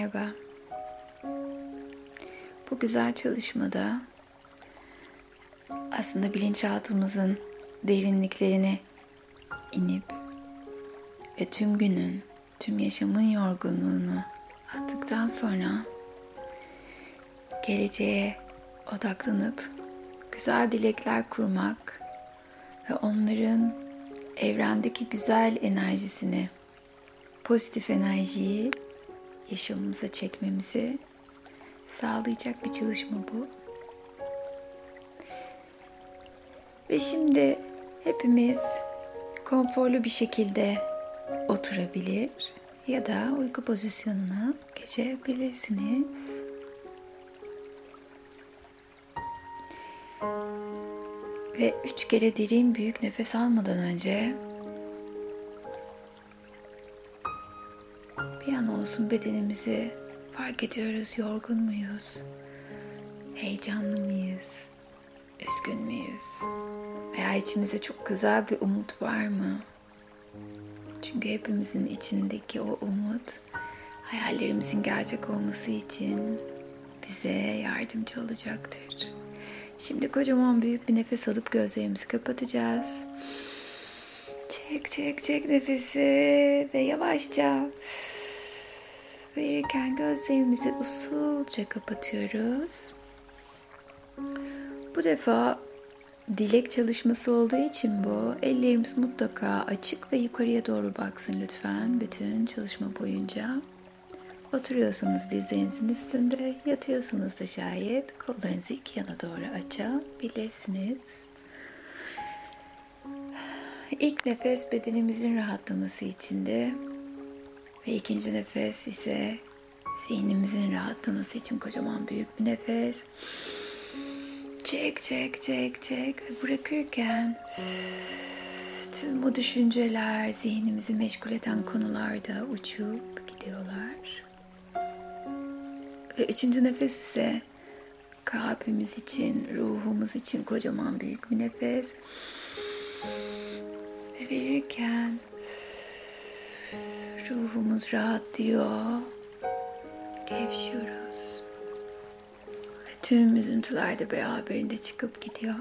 Merhaba. Bu güzel çalışmada aslında bilinçaltımızın derinliklerine inip ve tüm günün, tüm yaşamın yorgunluğunu attıktan sonra geleceğe odaklanıp güzel dilekler kurmak ve onların evrendeki güzel enerjisini, pozitif enerjiyi yaşamımıza çekmemizi sağlayacak bir çalışma bu. Ve şimdi hepimiz konforlu bir şekilde oturabilir ya da uyku pozisyonuna geçebilirsiniz. Ve üç kere derin büyük nefes almadan önce olsun bedenimizi fark ediyoruz. Yorgun muyuz? Heyecanlı mıyız? Üzgün müyüz? Veya içimizde çok güzel bir umut var mı? Çünkü hepimizin içindeki o umut hayallerimizin gerçek olması için bize yardımcı olacaktır. Şimdi kocaman büyük bir nefes alıp gözlerimizi kapatacağız. Çek çek çek nefesi ve yavaşça verirken gözlerimizi usulca kapatıyoruz. Bu defa dilek çalışması olduğu için bu ellerimiz mutlaka açık ve yukarıya doğru baksın lütfen bütün çalışma boyunca. Oturuyorsanız dizlerinizin üstünde, yatıyorsanız da şayet kollarınızı iki yana doğru açabilirsiniz. İlk nefes bedenimizin rahatlaması içinde ve ikinci nefes ise zihnimizin rahatlaması için kocaman büyük bir nefes. Çek çek çek çek ve bırakırken tüm bu düşünceler zihnimizi meşgul eden konularda uçup gidiyorlar. Ve üçüncü nefes ise kalbimiz için, ruhumuz için kocaman büyük bir nefes. Ve verirken ruhumuz rahatlıyor. Gevşiyoruz. Ve tüm üzüntüler de beraberinde çıkıp gidiyor.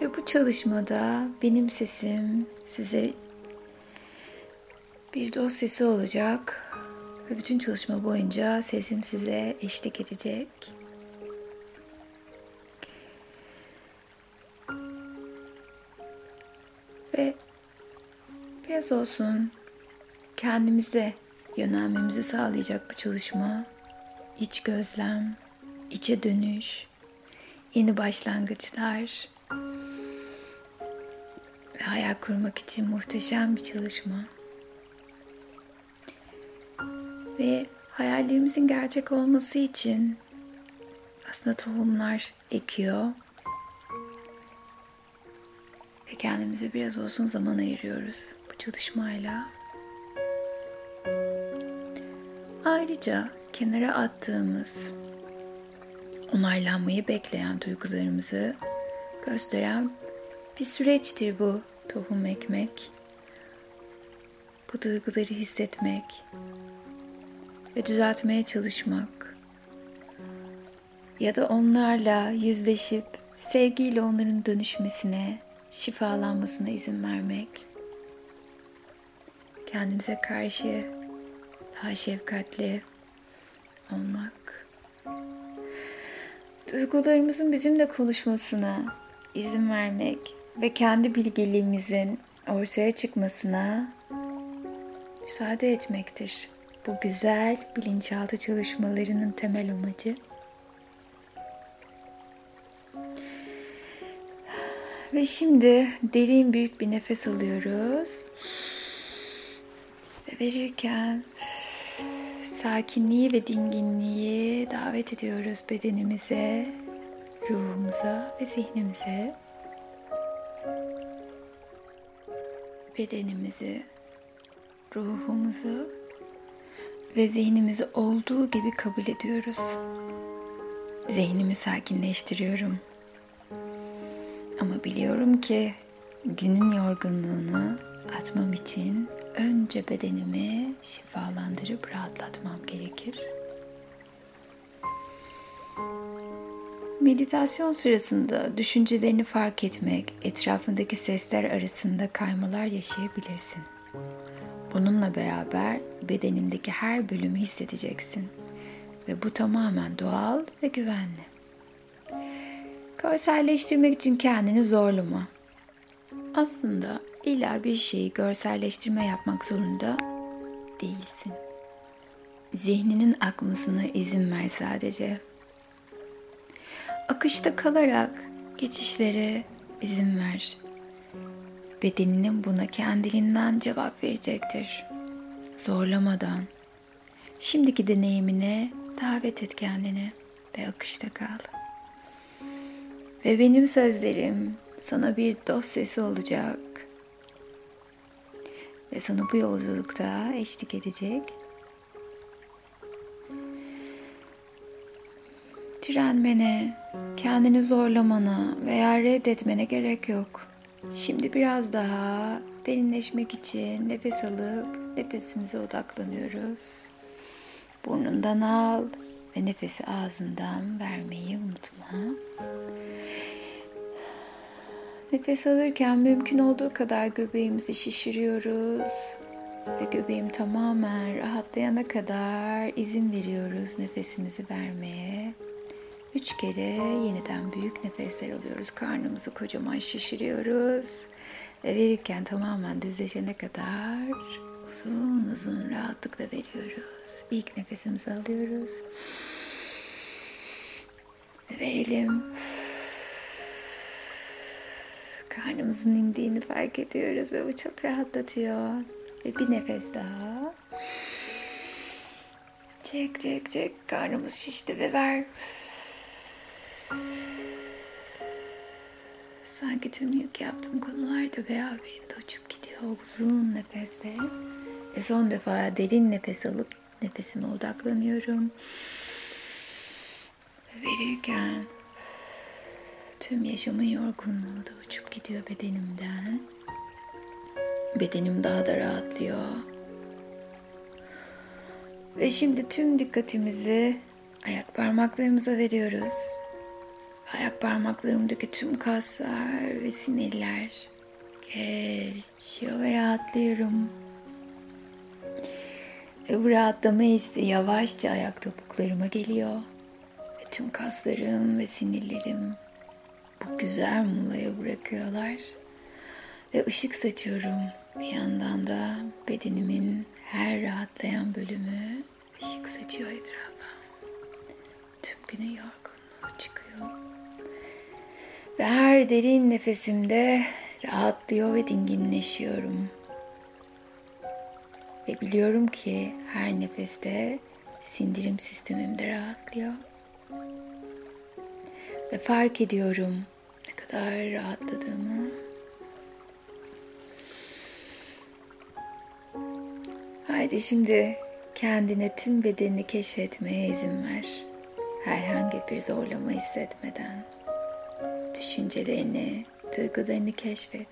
Ve bu çalışmada benim sesim size bir dost sesi olacak. Ve bütün çalışma boyunca sesim size eşlik edecek. Biraz olsun kendimize yönelmemizi sağlayacak bu çalışma. İç gözlem, içe dönüş, yeni başlangıçlar ve hayal kurmak için muhteşem bir çalışma. Ve hayallerimizin gerçek olması için aslında tohumlar ekiyor. Ve kendimize biraz olsun zaman ayırıyoruz çalışmayla. Ayrıca kenara attığımız onaylanmayı bekleyen duygularımızı gösteren bir süreçtir bu tohum ekmek. Bu duyguları hissetmek, ve düzeltmeye çalışmak ya da onlarla yüzleşip sevgiyle onların dönüşmesine, şifalanmasına izin vermek. Kendimize karşı daha şefkatli olmak. Duygularımızın bizimle konuşmasına izin vermek ve kendi bilgeliğimizin ortaya çıkmasına müsaade etmektir bu güzel bilinçaltı çalışmalarının temel amacı. Ve şimdi derin büyük bir nefes alıyoruz. Ve verirken sakinliği ve dinginliği davet ediyoruz bedenimize, ruhumuza ve zihnimize. Bedenimizi, ruhumuzu ve zihnimizi olduğu gibi kabul ediyoruz. Zihnimi sakinleştiriyorum. Ama biliyorum ki günün yorgunluğunu atmam için önce bedenimi şifalandırıp rahatlatmam gerekir. Meditasyon sırasında düşüncelerini fark etmek, etrafındaki sesler arasında kaymalar yaşayabilirsin. Bununla beraber bedenindeki her bölümü hissedeceksin ve bu tamamen doğal ve güvenli. Görselleştirmek için kendini zorlama. Aslında illa bir şeyi görselleştirme yapmak zorunda değilsin. Zihninin akmasına izin ver sadece. Akışta kalarak geçişlere izin ver. Bedeninin buna kendiliğinden cevap verecektir. Zorlamadan. Şimdiki deneyimine davet et kendini ve akışta kal. Ve benim sözlerim sana bir dost sesi olacak. Ve sana bu yolculukta eşlik edecek. Direnmene, kendini zorlamana veya reddetmene gerek yok. Şimdi biraz daha derinleşmek için nefes alıp nefesimize odaklanıyoruz. Burnundan al ve nefesi ağzından vermeyi unutma. Nefes alırken mümkün olduğu kadar göbeğimizi şişiriyoruz ve göbeğim tamamen rahatlayana kadar izin veriyoruz nefesimizi vermeye. Üç kere yeniden büyük nefesler alıyoruz. Karnımızı kocaman şişiriyoruz. Ve verirken tamamen düzleşene kadar uzun uzun rahatlıkla veriyoruz. İlk nefesimizi alıyoruz. Ve verelim. Karnımızın indiğini fark ediyoruz ve bu çok rahatlatıyor. Ve bir nefes daha. Çek çek çek. Karnımız şişti ve ver. Sanki tüm yük yaptığım konular da beraberinde uçup gidiyor uzun nefeste. Ve son defa derin nefes alıp nefesime odaklanıyorum. Ve verirken tüm yaşamın yorgunluğu da uçup gidiyor bedenimden. Bedenim daha da rahatlıyor. Ve şimdi tüm dikkatimizi ayak parmaklarımıza veriyoruz. Ayak parmaklarımdaki tüm kaslar ve sinirler gevşiyor ve rahatlıyorum. Ve bu rahatlama hissi yavaşça ayak topuklarıma geliyor. Ve tüm kaslarım ve sinirlerim güzel mulaya bırakıyorlar. Ve ışık saçıyorum. Bir yandan da bedenimin her rahatlayan bölümü ışık saçıyor etrafa. Tüm günün yorgunluğu çıkıyor. Ve her derin nefesimde rahatlıyor ve dinginleşiyorum. Ve biliyorum ki her nefeste sindirim sistemim de rahatlıyor. Ve fark ediyorum kadar rahatladığımı. Haydi şimdi kendine tüm bedenini keşfetmeye izin ver. Herhangi bir zorlama hissetmeden. Düşüncelerini, duygularını keşfet.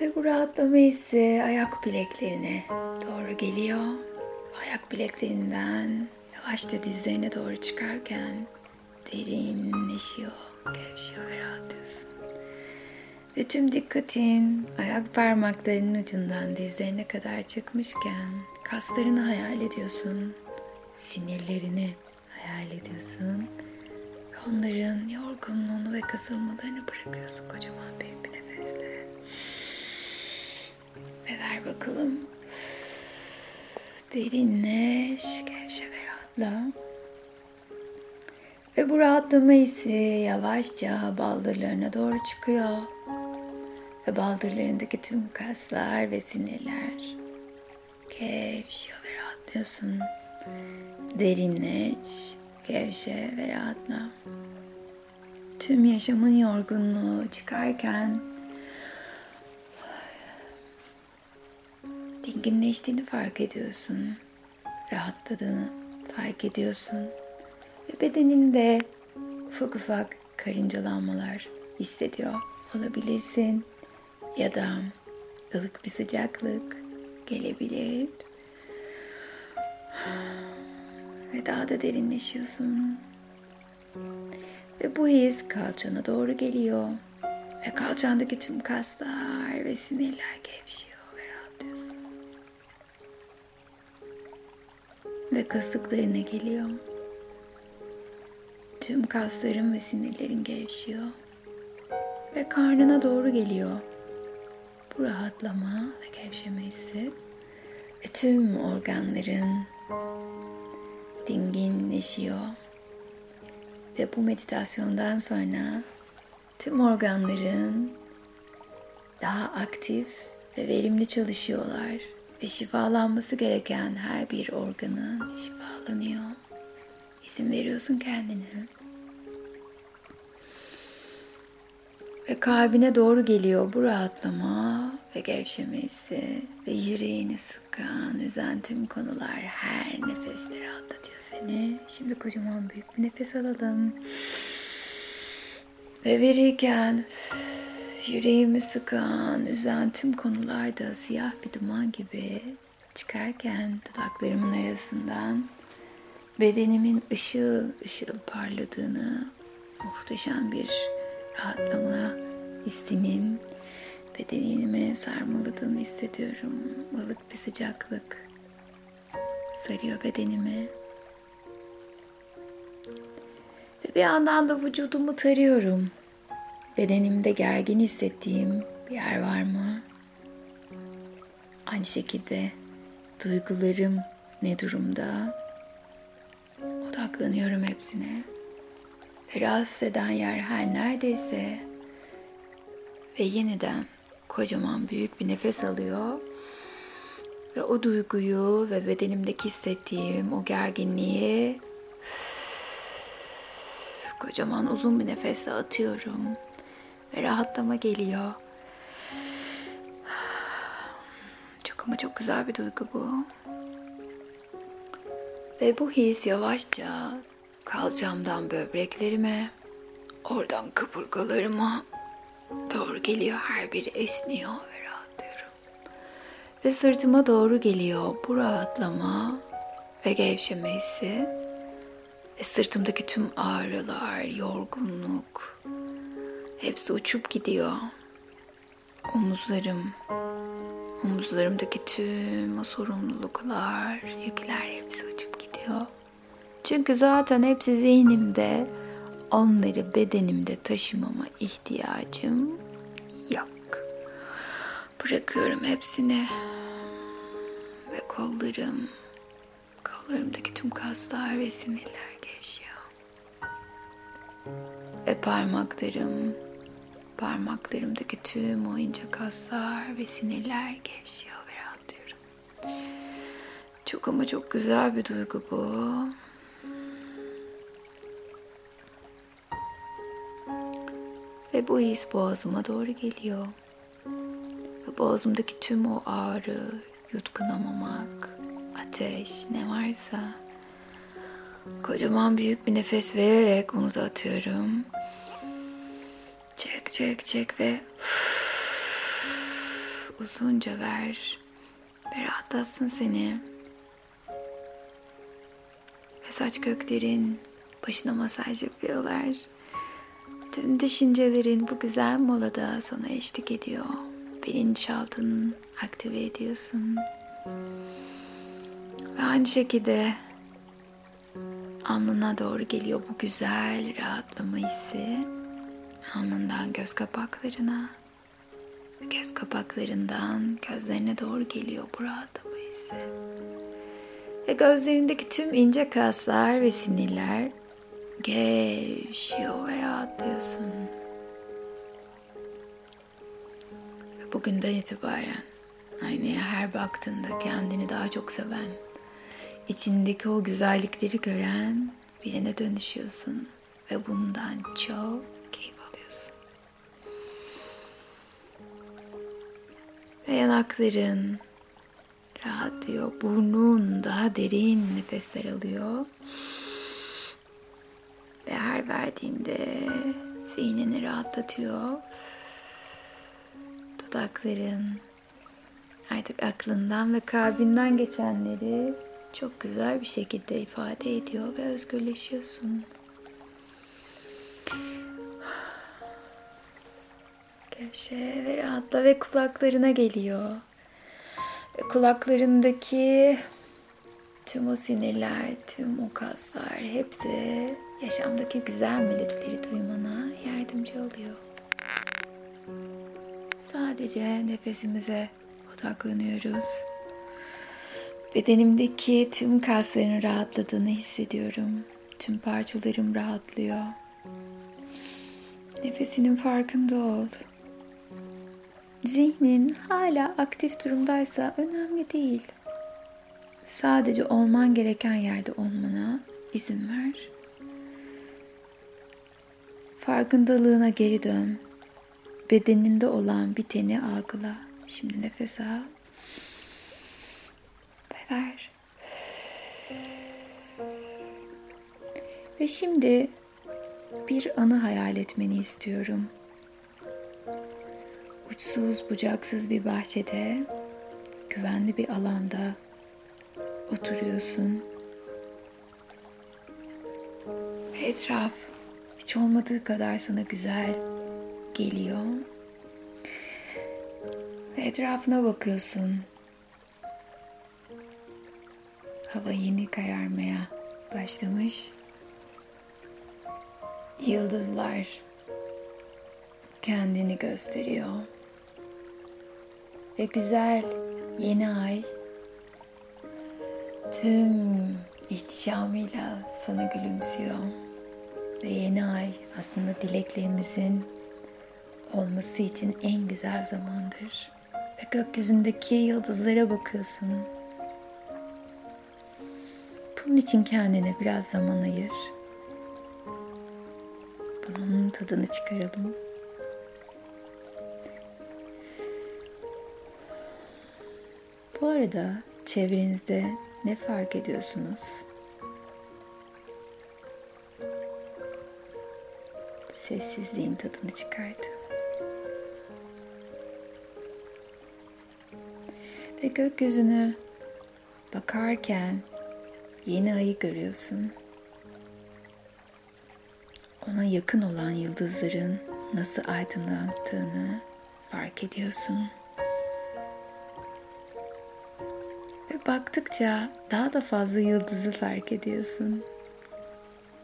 Ve bu rahatlama hissi ayak bileklerine doğru geliyor. Ayak bileklerinden yavaşça dizlerine doğru çıkarken derinleşiyor, gevşiyor ve rahatlıyorsun. Ve tüm dikkatin ayak parmaklarının ucundan dizlerine kadar çıkmışken kaslarını hayal ediyorsun. Sinirlerini hayal ediyorsun. Onların yorgunluğunu ve kasılmalarını bırakıyorsun kocaman büyük bir nefesle. Ve ver bakalım. Derinleş, gevşe ve rahatla. Ve bu rahatlama hissi yavaşça baldırlarına doğru çıkıyor. Ve baldırlarındaki tüm kaslar ve sinirler gevşiyor ve rahatlıyorsun. Derinleş, gevşe ve rahatla. Tüm yaşamın yorgunluğu çıkarken dinginleştiğini fark ediyorsun. Rahatladığını fark ediyorsun. Ve bedeninde ufak ufak karıncalanmalar hissediyor olabilirsin. Ya da ılık bir sıcaklık gelebilir. Ve daha da derinleşiyorsun. Ve bu his kalçana doğru geliyor. Ve kalçandaki tüm kaslar ve sinirler gevşiyor ve rahatlıyorsun. Ve kasıklarına geliyor. Tüm kasların ve sinirlerin gevşiyor. Ve karnına doğru geliyor. Bu rahatlama ve gevşeme hisset. Ve tüm organların dinginleşiyor. Ve bu meditasyondan sonra tüm organların daha aktif ve verimli çalışıyorlar ve şifalanması gereken her bir organın şifalanıyor. İzin veriyorsun kendine. Ve kalbine doğru geliyor bu rahatlama ve gevşemesi ve yüreğini sıkan, üzen tüm konular her nefeste rahatlatıyor seni. Şimdi kocaman büyük bir nefes alalım. Ve verirken yüreğimi sıkan, üzen tüm konularda siyah bir duman gibi çıkarken dudaklarımın arasından bedenimin ışıl ışıl parladığını, muhteşem bir rahatlama hissinin bedenimi sarmaladığını hissediyorum. Balık bir sıcaklık sarıyor bedenimi. Ve bir yandan da vücudumu tarıyorum. Bedenimde gergin hissettiğim bir yer var mı? Aynı şekilde duygularım ne durumda? Odaklanıyorum hepsine. Ve rahatsız eden yer her neredeyse ve yeniden kocaman büyük bir nefes alıyor. Ve o duyguyu ve bedenimdeki hissettiğim o gerginliği kocaman uzun bir nefesle atıyorum. Ve rahatlama geliyor. Çok ama çok güzel bir duygu bu. Ve bu his yavaşça kalçamdan böbreklerime, oradan kaburgalarıma doğru geliyor. Her biri esniyor ve rahatlıyorum. Ve sırtıma doğru geliyor bu rahatlama ve gevşeme hissi. Ve sırtımdaki tüm ağrılar, yorgunluk hepsi uçup gidiyor. Omuzlarım, omuzlarımdaki tüm o sorumluluklar, yükler hepsi uçup gidiyor. Çünkü zaten hepsi zihnimde. Onları bedenimde taşımama ihtiyacım yok. Bırakıyorum hepsini. Ve kollarım, kollarımdaki tüm kaslar ve sinirler gevşiyor. Ve parmaklarım, parmaklarımdaki tüm oyunca kaslar ve sinirler gevşiyor ve rahatlıyorum. Çok ama çok güzel bir duygu bu. Ve bu his boğazıma doğru geliyor. Ve boğazımdaki tüm o ağrı, yutkunamamak, ateş ne varsa kocaman büyük bir nefes vererek onu da atıyorum. Çek çek çek ve uzunca ver ve rahatlatsın seni. Saç köklerin başına masaj yapıyorlar. Tüm düşüncelerin bu güzel molada sana eşlik ediyor. Bilinçaltını aktive ediyorsun. Ve aynı şekilde alnına doğru geliyor bu güzel rahatlama hissi. Alnından göz kapaklarına göz kapaklarından gözlerine doğru geliyor bu rahatlama hissi. Ve gözlerindeki tüm ince kaslar ve sinirler gevşiyor ve rahatlıyorsun. Ve bugünden itibaren aynaya her baktığında kendini daha çok seven, içindeki o güzellikleri gören birine dönüşüyorsun ve bundan çok keyif alıyorsun. Ve yanakların rahatlıyor, burnun daha derin nefesler alıyor. Ve her verdiğinde zihnini rahatlatıyor. Dudakların artık aklından ve kalbinden geçenleri çok güzel bir şekilde ifade ediyor ve özgürleşiyorsun. Gevşe ve rahatla ve kulaklarına geliyor. Kulaklarındaki tüm o sinirler, tüm o kaslar hepsi yaşamdaki güzel melodileri duymana yardımcı oluyor. Sadece nefesimize odaklanıyoruz. Bedenimdeki tüm kasların rahatladığını hissediyorum. Tüm parçalarım rahatlıyor. Nefesinin farkında ol. Zihnin hala aktif durumdaysa önemli değil. Sadece olman gereken yerde olmana izin ver. Farkındalığına geri dön. Bedeninde olan biteni algıla. Şimdi nefes al. Ve ver. Ve şimdi bir anı hayal etmeni istiyorum. Uçsuz bucaksız bir bahçede, güvenli bir alanda oturuyorsun. Etraf hiç olmadığı kadar sana güzel geliyor. Etrafına bakıyorsun. Hava yeni kararmaya başlamış. Yıldızlar kendini gösteriyor. Ve güzel yeni ay tüm ihtişamıyla sana gülümsüyor. Ve yeni ay aslında dileklerimizin olması için en güzel zamandır. Ve gökyüzündeki yıldızlara bakıyorsun. Bunun için kendine biraz zaman ayır. Bunun tadını çıkaralım. Bu arada çevrenizde ne fark ediyorsunuz? Sessizliğin tadını çıkartın. Ve gökyüzünü bakarken yeni ayı görüyorsun. Ona yakın olan yıldızların nasıl aydınlattığını fark ediyorsun. Baktıkça daha da fazla yıldızı fark ediyorsun.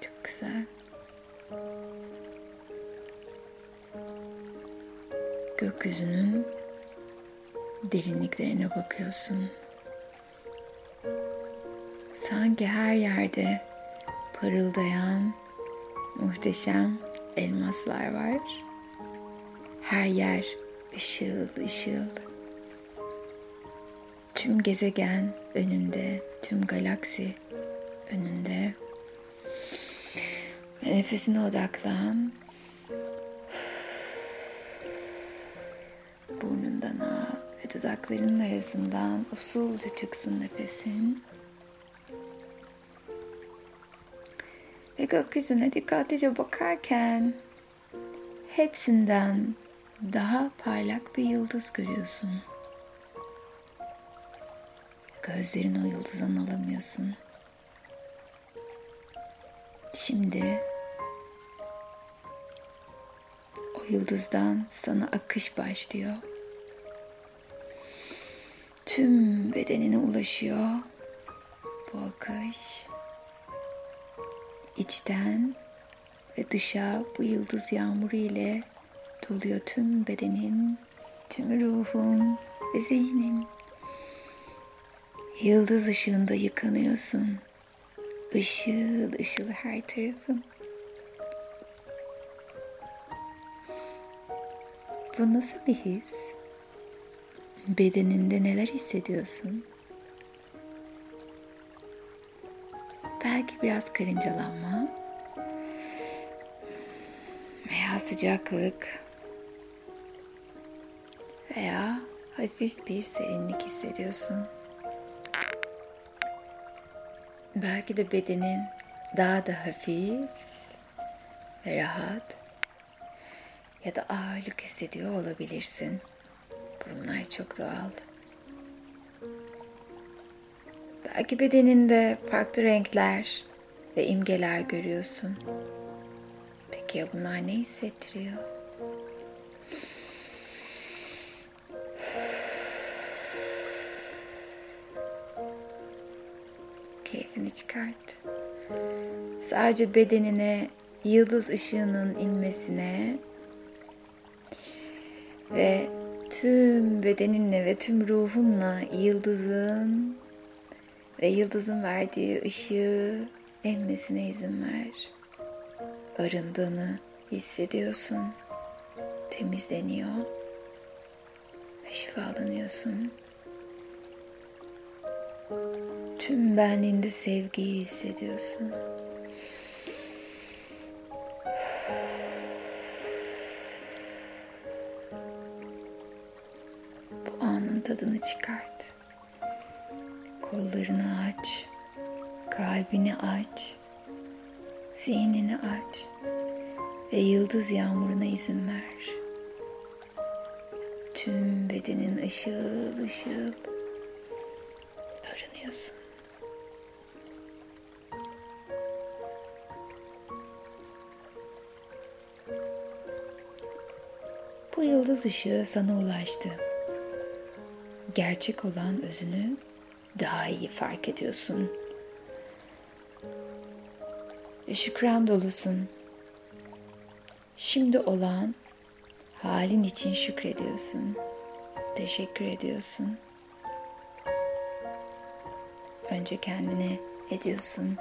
Çok güzel. Gökyüzünün derinliklerine bakıyorsun. Sanki her yerde parıldayan muhteşem elmaslar var. Her yer ışıl ışıl. Tüm gezegen önünde, tüm galaksi önünde. Ve nefesine odaklan. Burnundan al ve dudaklarının arasından usulca çıksın nefesin. Ve gökyüzüne dikkatlice bakarken hepsinden daha parlak bir yıldız görüyorsun. Gözlerin o yıldızdan alamıyorsun. Şimdi o yıldızdan sana akış başlıyor. Tüm bedenine ulaşıyor bu akış. İçten ve dışa bu yıldız yağmuru ile doluyor tüm bedenin, tüm ruhun ve zihnin. Yıldız ışığında yıkanıyorsun. Işıl ışıl her tarafın. Bu nasıl bir his? Bedeninde neler hissediyorsun? Belki biraz karıncalanma veya sıcaklık veya hafif bir serinlik hissediyorsun. Belki de bedenin daha da hafif ve rahat ya da ağırlık hissediyor olabilirsin. Bunlar çok doğal. Belki bedeninde farklı renkler ve imgeler görüyorsun. Peki ya bunlar ne hissettiriyor? Çıkart. Sadece bedenine yıldız ışığının inmesine ve tüm bedeninle ve tüm ruhunla yıldızın ve yıldızın verdiği ışığı emmesine izin ver. Arındığını hissediyorsun. Temizleniyor ve şifalanıyorsun. Tüm benliğinde sevgiyi hissediyorsun. Bu anın tadını çıkart. Kollarını aç. Kalbini aç. Zihnini aç. Ve yıldız yağmuruna izin ver. Tüm bedenin ışıl ışıl yıldız ışığı sana ulaştı. Gerçek olan özünü daha iyi fark ediyorsun. Şükran dolusun. Şimdi olan halin için şükrediyorsun. Teşekkür ediyorsun. Önce kendine ediyorsun.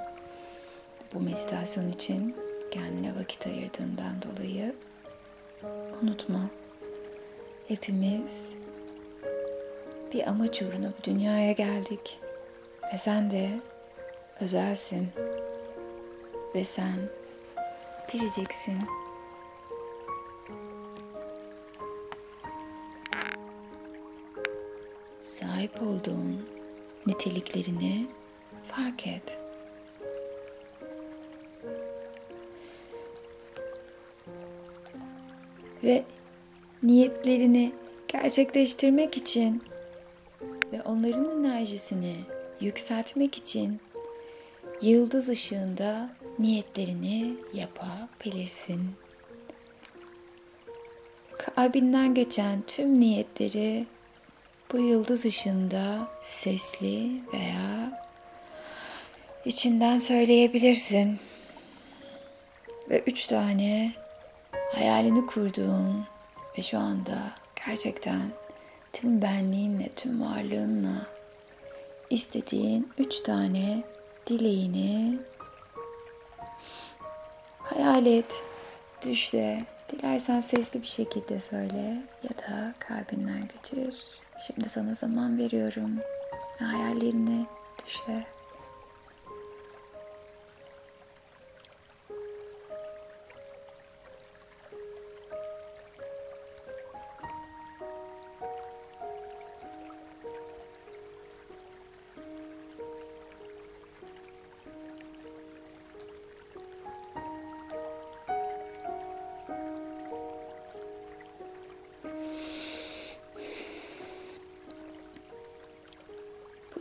Bu meditasyon için kendine vakit ayırdığından dolayı unutma. Hepimiz bir amaç uğruna bu dünyaya geldik. Ve sen de özelsin. Ve sen biriciksin. Sahip olduğun niteliklerini fark et. Ve niyetlerini gerçekleştirmek için ve onların enerjisini yükseltmek için yıldız ışığında niyetlerini yapabilirsin. Kalbinden geçen tüm niyetleri bu yıldız ışığında sesli veya içinden söyleyebilirsin. Ve üç tane hayalini kurduğun ve şu anda gerçekten tüm benliğinle, tüm varlığınla istediğin üç tane dileğini hayal et, düşle. Dilersen sesli bir şekilde söyle ya da kalbinden geçir. Şimdi sana zaman veriyorum. Hayallerini düşle.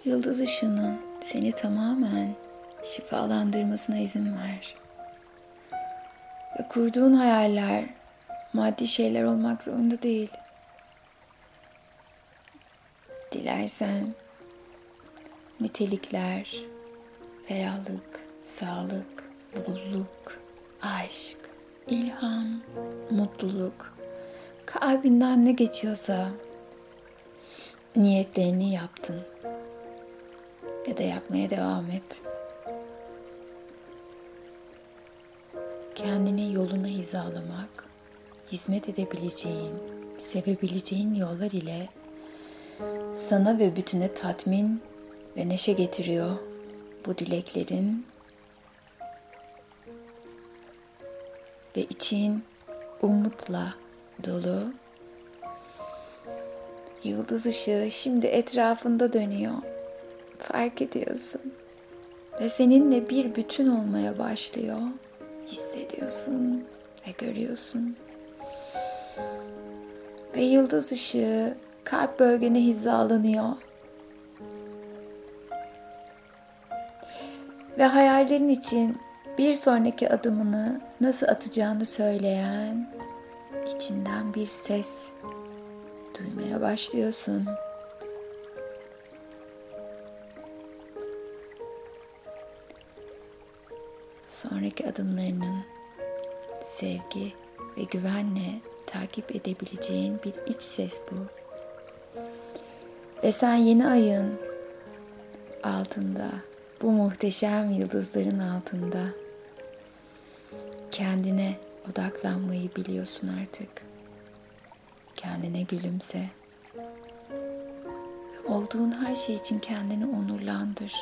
Yıldız ışığının seni tamamen şifalandırmasına izin ver. Ve kurduğun hayaller maddi şeyler olmak zorunda değil. Dilersen nitelikler, ferahlık, sağlık, bolluk, aşk, ilham, mutluluk, kalbinden ne geçiyorsa niyetlerini yaptın ya da yapmaya devam et. Kendini yoluna hizalamak, hizmet edebileceğin, sevebileceğin yollar ile sana ve bütüne tatmin ve neşe getiriyor bu dileklerin ve için umutla dolu yıldız ışığı şimdi etrafında dönüyor fark ediyorsun. Ve seninle bir bütün olmaya başlıyor. Hissediyorsun ve görüyorsun. Ve yıldız ışığı kalp bölgene hizalanıyor. ve hayallerin için bir sonraki adımını nasıl atacağını söyleyen içinden bir ses duymaya başlıyorsun. Sonraki adımlarının sevgi ve güvenle takip edebileceğin bir iç ses bu. Ve sen yeni ayın altında, bu muhteşem yıldızların altında kendine odaklanmayı biliyorsun artık. Kendine gülümse. Olduğun her şey için kendini onurlandır.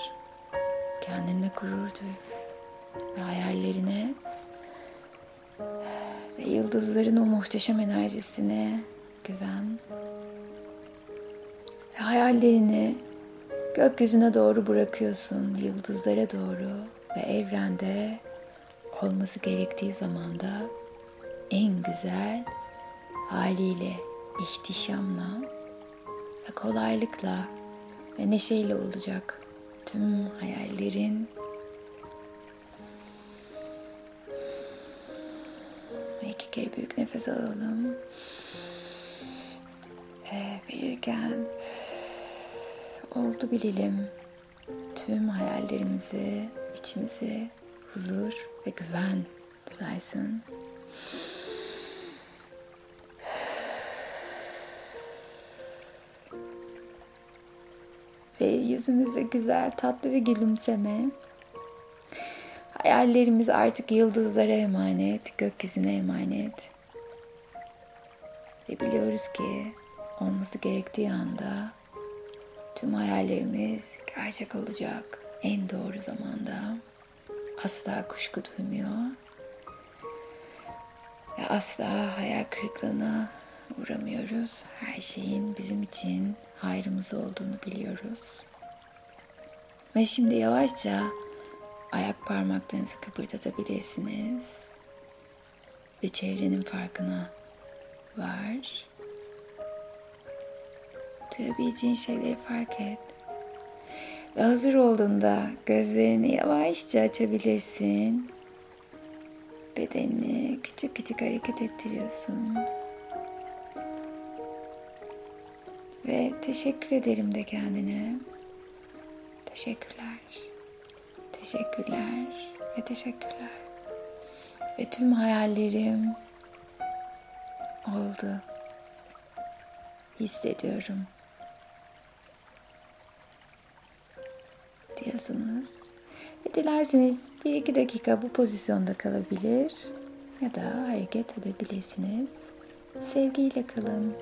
Kendine gurur duy. Ve hayallerine ve yıldızların o muhteşem enerjisine güven. Ve hayallerini gökyüzüne doğru bırakıyorsun, yıldızlara doğru ve evrende olması gerektiği zamanda en güzel haliyle, ihtişamla ve kolaylıkla ve neşeyle olacak tüm hayallerin kere büyük nefes alalım ve verirken oldu bilelim tüm hayallerimizi içimizi huzur ve güven sarsın. Ve yüzümüzde güzel tatlı bir gülümseme. Hayallerimiz artık yıldızlara emanet, gökyüzüne emanet. Ve biliyoruz ki olması gerektiği anda tüm hayallerimiz gerçek olacak en doğru zamanda. Asla kuşku duymuyor. Ve asla hayal kırıklığına uğramıyoruz. Her şeyin bizim için hayrımız olduğunu biliyoruz. Ve şimdi yavaşça ayak parmaklarınızı kıpırdatabilirsiniz. Ve çevrenin farkına var. Duyabileceğin şeyleri fark et. Ve hazır olduğunda gözlerini yavaşça açabilirsin. Bedenini küçük küçük hareket ettiriyorsun. Ve teşekkür ederim de kendine. Teşekkürler. Teşekkürler ve teşekkürler. Ve tüm hayallerim oldu. Hissediyorum. diyorsunuz. Ve dilerseniz bir iki dakika bu pozisyonda kalabilir ya da hareket edebilirsiniz. Sevgiyle kalın.